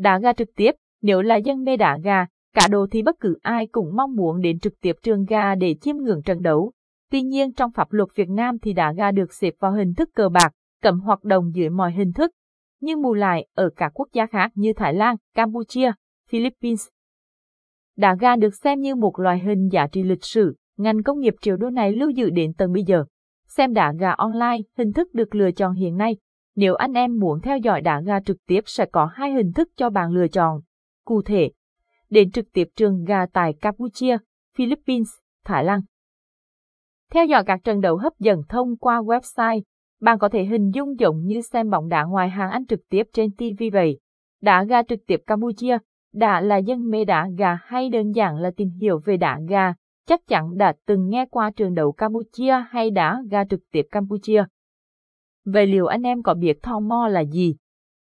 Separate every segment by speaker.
Speaker 1: Đá gà trực tiếp, nếu là dân mê đá gà, cả đồ thì bất cứ ai cũng mong muốn đến trực tiếp trường gà để chiêm ngưỡng trận đấu. Tuy nhiên trong pháp luật Việt Nam thì đá gà được xếp vào hình thức cờ bạc, cấm hoạt động dưới mọi hình thức. Nhưng bù lại, ở cả quốc gia khác như Thái Lan, Campuchia, Philippines, đá gà được xem như một loại hình giá trị lịch sử, ngành công nghiệp triệu đô này lưu giữ đến tận bây giờ. Xem đá gà online, hình thức được lựa chọn hiện nay. Nếu anh em muốn theo dõi đá gà trực tiếp sẽ có hai hình thức cho bạn lựa chọn. Cụ thể, đến trực tiếp trường gà tại Campuchia, Philippines, Thái Lan. Theo dõi các trận đấu hấp dẫn thông qua website, bạn có thể hình dung giống như xem bóng đá ngoài hàng anh trực tiếp trên TV vậy. Đá gà trực tiếp Campuchia, đã là dân mê đá gà hay đơn giản là tìm hiểu về đá gà, chắc chắn đã từng nghe qua trường đấu Campuchia hay đá gà trực tiếp Campuchia về liệu anh em có biết Tho Mo là gì?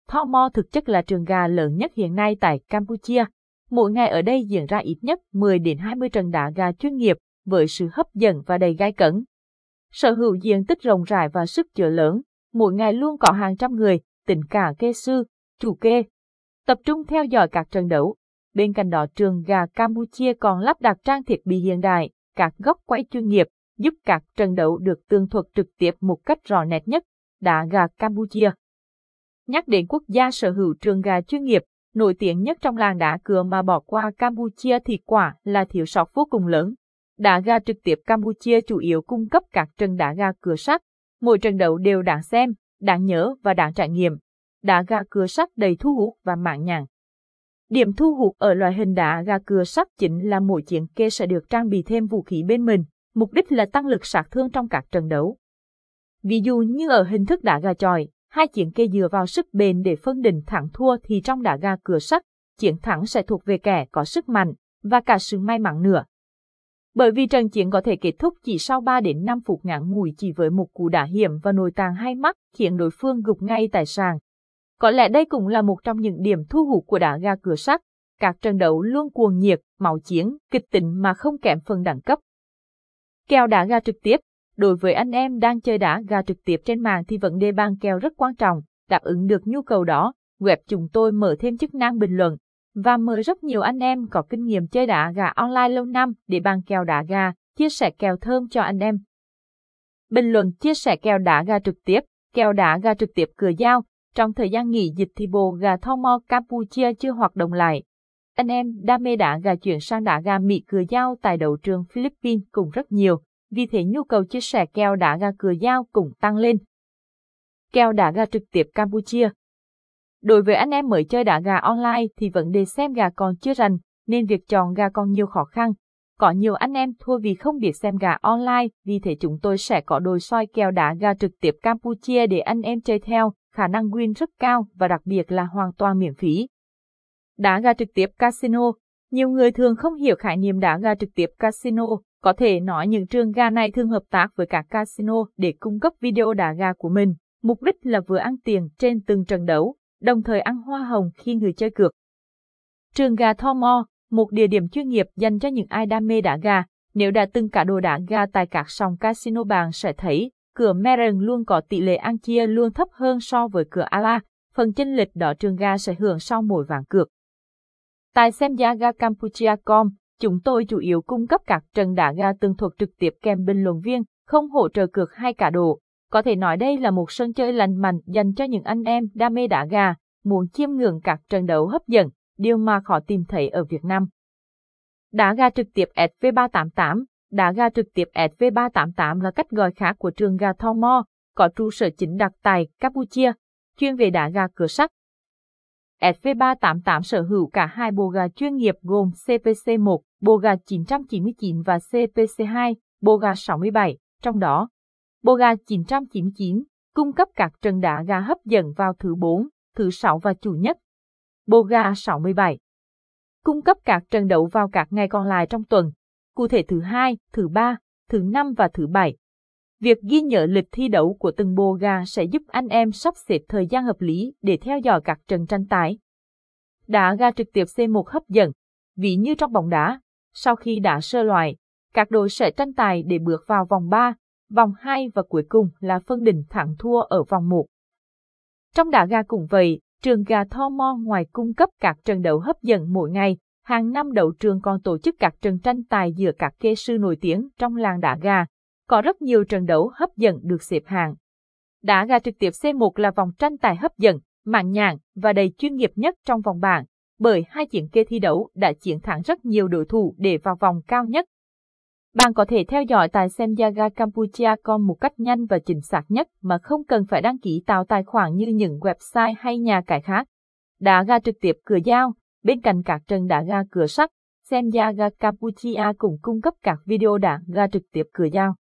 Speaker 1: Tho Mo thực chất là trường gà lớn nhất hiện nay tại Campuchia. Mỗi ngày ở đây diễn ra ít nhất 10 đến 20 trận đá gà chuyên nghiệp với sự hấp dẫn và đầy gai cấn. Sở hữu diện tích rộng rãi và sức chứa lớn, mỗi ngày luôn có hàng trăm người, tỉnh cả kê sư, chủ kê, tập trung theo dõi các trận đấu. Bên cạnh đó trường gà Campuchia còn lắp đặt trang thiết bị hiện đại, các góc quay chuyên nghiệp, giúp các trận đấu được tường thuật trực tiếp một cách rõ nét nhất, đá gà Campuchia. Nhắc đến quốc gia sở hữu trường gà chuyên nghiệp, nổi tiếng nhất trong làng đá cựa mà bỏ qua Campuchia thì quả là thiếu sót vô cùng lớn. Đá gà trực tiếp Campuchia chủ yếu cung cấp các trận đá gà cửa sắt. Mỗi trận đấu đều đáng xem, đáng nhớ và đáng trải nghiệm đá gà cửa sắt đầy thu hút và mạng nhàn. Điểm thu hút ở loại hình đá gà cửa sắt chính là mỗi chiến kê sẽ được trang bị thêm vũ khí bên mình, mục đích là tăng lực sát thương trong các trận đấu. Ví dụ như ở hình thức đá gà tròi, hai chiến kê dựa vào sức bền để phân định thắng thua thì trong đá gà cửa sắt, chiến thắng sẽ thuộc về kẻ có sức mạnh và cả sự may mắn nữa. Bởi vì trận chiến có thể kết thúc chỉ sau 3 đến 5 phút ngắn ngủi chỉ với một cú đá hiểm và nồi tàng hay mắt khiến đối phương gục ngay tại sàn. Có lẽ đây cũng là một trong những điểm thu hút của đá gà cửa sắt. Các trận đấu luôn cuồng nhiệt, máu chiến, kịch tính mà không kém phần đẳng cấp. Kèo đá gà trực tiếp Đối với anh em đang chơi đá gà trực tiếp trên mạng thì vấn đề ban kèo rất quan trọng, đáp ứng được nhu cầu đó, web chúng tôi mở thêm chức năng bình luận và mời rất nhiều anh em có kinh nghiệm chơi đá gà online lâu năm để ban kèo đá gà, chia sẻ kèo thơm cho anh em. Bình luận chia sẻ kèo đá gà trực tiếp, kèo đá gà trực tiếp cửa giao, trong thời gian nghỉ dịch thì bồ gà Tho Mo Campuchia chưa hoạt động lại. Anh em đam mê đá gà chuyển sang đá gà Mỹ cửa giao tại đấu trường Philippines cũng rất nhiều, vì thế nhu cầu chia sẻ kèo đá gà cửa giao cũng tăng lên. Kèo đá gà trực tiếp Campuchia Đối với anh em mới chơi đá gà online thì vấn đề xem gà còn chưa rành, nên việc chọn gà còn nhiều khó khăn. Có nhiều anh em thua vì không biết xem gà online, vì thế chúng tôi sẽ có đôi soi kèo đá gà trực tiếp Campuchia để anh em chơi theo khả năng win rất cao và đặc biệt là hoàn toàn miễn phí. Đá gà trực tiếp casino nhiều người thường không hiểu khái niệm đá gà trực tiếp casino, có thể nói những trường gà này thường hợp tác với các casino để cung cấp video đá gà của mình. Mục đích là vừa ăn tiền trên từng trận đấu, đồng thời ăn hoa hồng khi người chơi cược. Trường gà Thomo, một địa điểm chuyên nghiệp dành cho những ai đam mê đá gà. Nếu đã từng cả đồ đá gà tại các sòng casino bạn sẽ thấy cửa Meren luôn có tỷ lệ ăn chia luôn thấp hơn so với cửa Ala, phần chênh lệch đó trường ga sẽ hưởng sau mỗi ván cược. Tại xem giá ga Campuchia.com, chúng tôi chủ yếu cung cấp các trận đá ga tương thuật trực tiếp kèm bình luận viên, không hỗ trợ cược hay cả đồ. Có thể nói đây là một sân chơi lành mạnh dành cho những anh em đam mê đá gà, muốn chiêm ngưỡng các trận đấu hấp dẫn, điều mà khó tìm thấy ở Việt Nam. Đá gà trực tiếp SV388 Đá gà trực tiếp SV388 là cách gọi khác của trường gà Thomo, Mo, có trụ sở chính đặt tại Campuchia, chuyên về đá gà cửa sắt. SV388 sở hữu cả hai bộ gà chuyên nghiệp gồm CPC1, bộ gà 999 và CPC2, bộ gà 67, trong đó, bộ gà 999 cung cấp các trần đá gà hấp dẫn vào thứ 4, thứ 6 và chủ nhật. Bộ gà 67 cung cấp các trận đấu vào các ngày còn lại trong tuần, cụ thể thứ hai, thứ ba, thứ năm và thứ bảy. Việc ghi nhớ lịch thi đấu của từng bồ gà sẽ giúp anh em sắp xếp thời gian hợp lý để theo dõi các trận tranh tài. Đá gà trực tiếp C1 hấp dẫn, ví như trong bóng đá, sau khi đã sơ loại, các đội sẽ tranh tài để bước vào vòng 3, vòng 2 và cuối cùng là phân định thắng thua ở vòng 1. Trong đá gà cũng vậy, trường gà Tho Mo ngoài cung cấp các trận đấu hấp dẫn mỗi ngày, hàng năm đấu trường còn tổ chức các trận tranh tài giữa các kê sư nổi tiếng trong làng đá gà. Có rất nhiều trận đấu hấp dẫn được xếp hạng. Đá gà trực tiếp C1 là vòng tranh tài hấp dẫn, mạng nhàn và đầy chuyên nghiệp nhất trong vòng bảng, bởi hai chiến kê thi đấu đã chiến thắng rất nhiều đối thủ để vào vòng cao nhất. Bạn có thể theo dõi tại Semyaga Campuchia.com một cách nhanh và chính xác nhất mà không cần phải đăng ký tạo tài khoản như những website hay nhà cái khác. Đá ga trực tiếp cửa giao, bên cạnh các trận đá ga cửa sắt, Semyaga Campuchia cũng cung cấp các video đá ga trực tiếp cửa giao.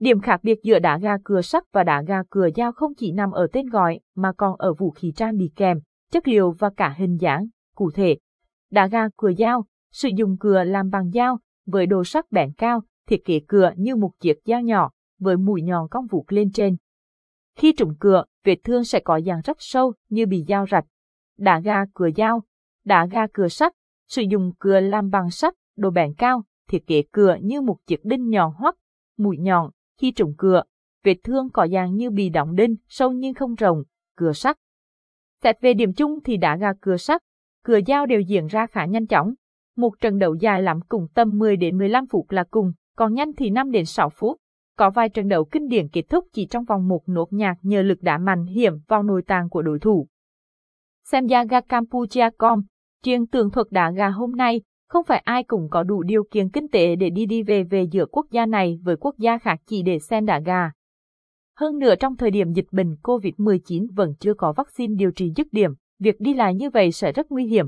Speaker 1: Điểm khác biệt giữa đá ga cửa sắt và đá ga cửa dao không chỉ nằm ở tên gọi mà còn ở vũ khí trang bị kèm, chất liệu và cả hình dáng. Cụ thể, đá ga cửa dao sử dụng cửa làm bằng dao với độ sắc bén cao, thiết kế cửa như một chiếc dao nhỏ với mũi nhọn cong vụt lên trên. Khi trúng cửa, vết thương sẽ có dạng rất sâu như bị dao rạch. Đá ga cửa dao, đá ga cửa sắt, sử dụng cửa làm bằng sắt, độ bén cao, thiết kế cửa như một chiếc đinh nhọn hoắt, mũi nhọn, khi trùng cựa, vết thương có dạng như bị đóng đinh, sâu nhưng không rộng, cửa sắt. Xét về điểm chung thì đã gà cửa sắt, cửa dao đều diễn ra khá nhanh chóng. Một trận đấu dài lắm cùng tầm 10 đến 15 phút là cùng, còn nhanh thì 5 đến 6 phút. Có vài trận đấu kinh điển kết thúc chỉ trong vòng một nốt nhạc nhờ lực đá mạnh hiểm vào nội tàng của đối thủ. Xem Yaga Campuchia.com, chuyên tường thuật đá gà hôm nay, không phải ai cũng có đủ điều kiện kinh tế để đi đi về về giữa quốc gia này với quốc gia khác chỉ để xem đá gà. Hơn nữa trong thời điểm dịch bệnh COVID-19 vẫn chưa có vaccine điều trị dứt điểm, việc đi lại như vậy sẽ rất nguy hiểm.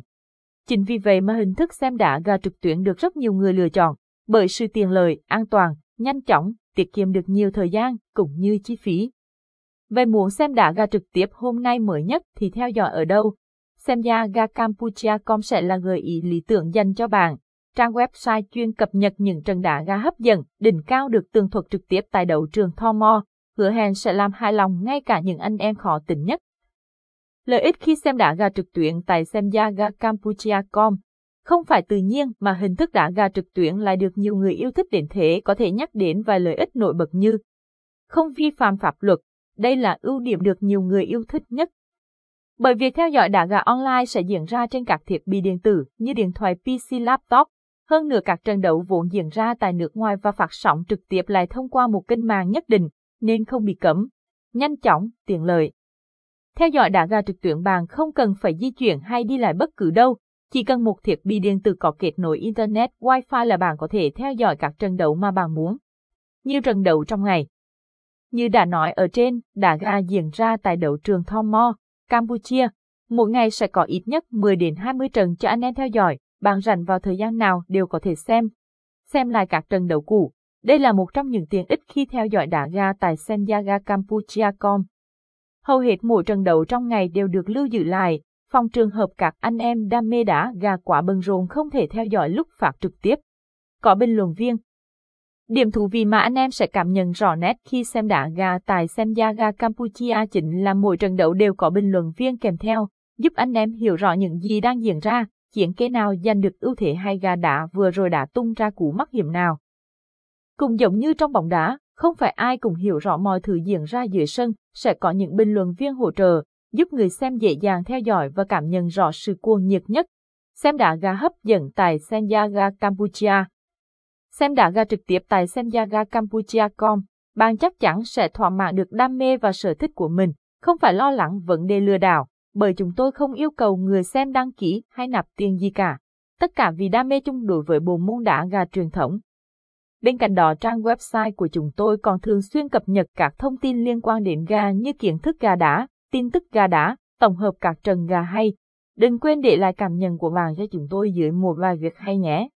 Speaker 1: Chính vì vậy mà hình thức xem đá gà trực tuyến được rất nhiều người lựa chọn, bởi sự tiện lợi, an toàn, nhanh chóng, tiết kiệm được nhiều thời gian, cũng như chi phí. Vậy muốn xem đá gà trực tiếp hôm nay mới nhất thì theo dõi ở đâu? Xem Yaga Campuchia.com sẽ là gợi ý lý tưởng dành cho bạn. Trang website chuyên cập nhật những trận đá gà hấp dẫn, đỉnh cao được tường thuật trực tiếp tại đấu trường Thomo, hứa hẹn sẽ làm hài lòng ngay cả những anh em khó tính nhất. Lợi ích khi xem đá gà trực tuyến tại xem ga Campuchia.com không phải tự nhiên mà hình thức đá gà trực tuyến lại được nhiều người yêu thích đến thế có thể nhắc đến vài lợi ích nổi bật như không vi phạm pháp luật, đây là ưu điểm được nhiều người yêu thích nhất bởi việc theo dõi đá gà online sẽ diễn ra trên các thiết bị điện tử như điện thoại PC laptop. Hơn nữa các trận đấu vốn diễn ra tại nước ngoài và phát sóng trực tiếp lại thông qua một kênh mạng nhất định, nên không bị cấm. Nhanh chóng, tiện lợi. Theo dõi đá gà trực tuyến bạn không cần phải di chuyển hay đi lại bất cứ đâu, chỉ cần một thiết bị điện tử có kết nối Internet Wi-Fi là bạn có thể theo dõi các trận đấu mà bạn muốn. Như trận đấu trong ngày. Như đã nói ở trên, đá gà diễn ra tại đấu trường Thom Mo, Campuchia, mỗi ngày sẽ có ít nhất 10 đến 20 trận cho anh em theo dõi, bạn rảnh vào thời gian nào đều có thể xem. Xem lại các trận đấu cũ. Đây là một trong những tiện ích khi theo dõi đá ga tại Senyaga Campuchia.com. Hầu hết mỗi trận đấu trong ngày đều được lưu giữ lại, phòng trường hợp các anh em đam mê đá gà quá bận rộn không thể theo dõi lúc phát trực tiếp. Có bình luận viên, Điểm thú vị mà anh em sẽ cảm nhận rõ nét khi xem đá gà tại Senyaga Campuchia chính là mỗi trận đấu đều có bình luận viên kèm theo, giúp anh em hiểu rõ những gì đang diễn ra, chiến kế nào giành được ưu thế hay gà đá vừa rồi đã tung ra cú mắc hiểm nào. Cũng giống như trong bóng đá, không phải ai cũng hiểu rõ mọi thứ diễn ra dưới sân, sẽ có những bình luận viên hỗ trợ, giúp người xem dễ dàng theo dõi và cảm nhận rõ sự cuồng nhiệt nhất. Xem đá gà hấp dẫn tại Senyaga Campuchia Xem đá gà trực tiếp tại Semyaga Campuchia.com, bạn chắc chắn sẽ thỏa mãn được đam mê và sở thích của mình, không phải lo lắng vấn đề lừa đảo, bởi chúng tôi không yêu cầu người xem đăng ký hay nạp tiền gì cả. Tất cả vì đam mê chung đối với bộ môn đá gà truyền thống. Bên cạnh đó trang website của chúng tôi còn thường xuyên cập nhật các thông tin liên quan đến gà như kiến thức gà đá, tin tức gà đá, tổng hợp các trận gà hay. Đừng quên để lại cảm nhận của bạn cho chúng tôi dưới một vài việc hay nhé.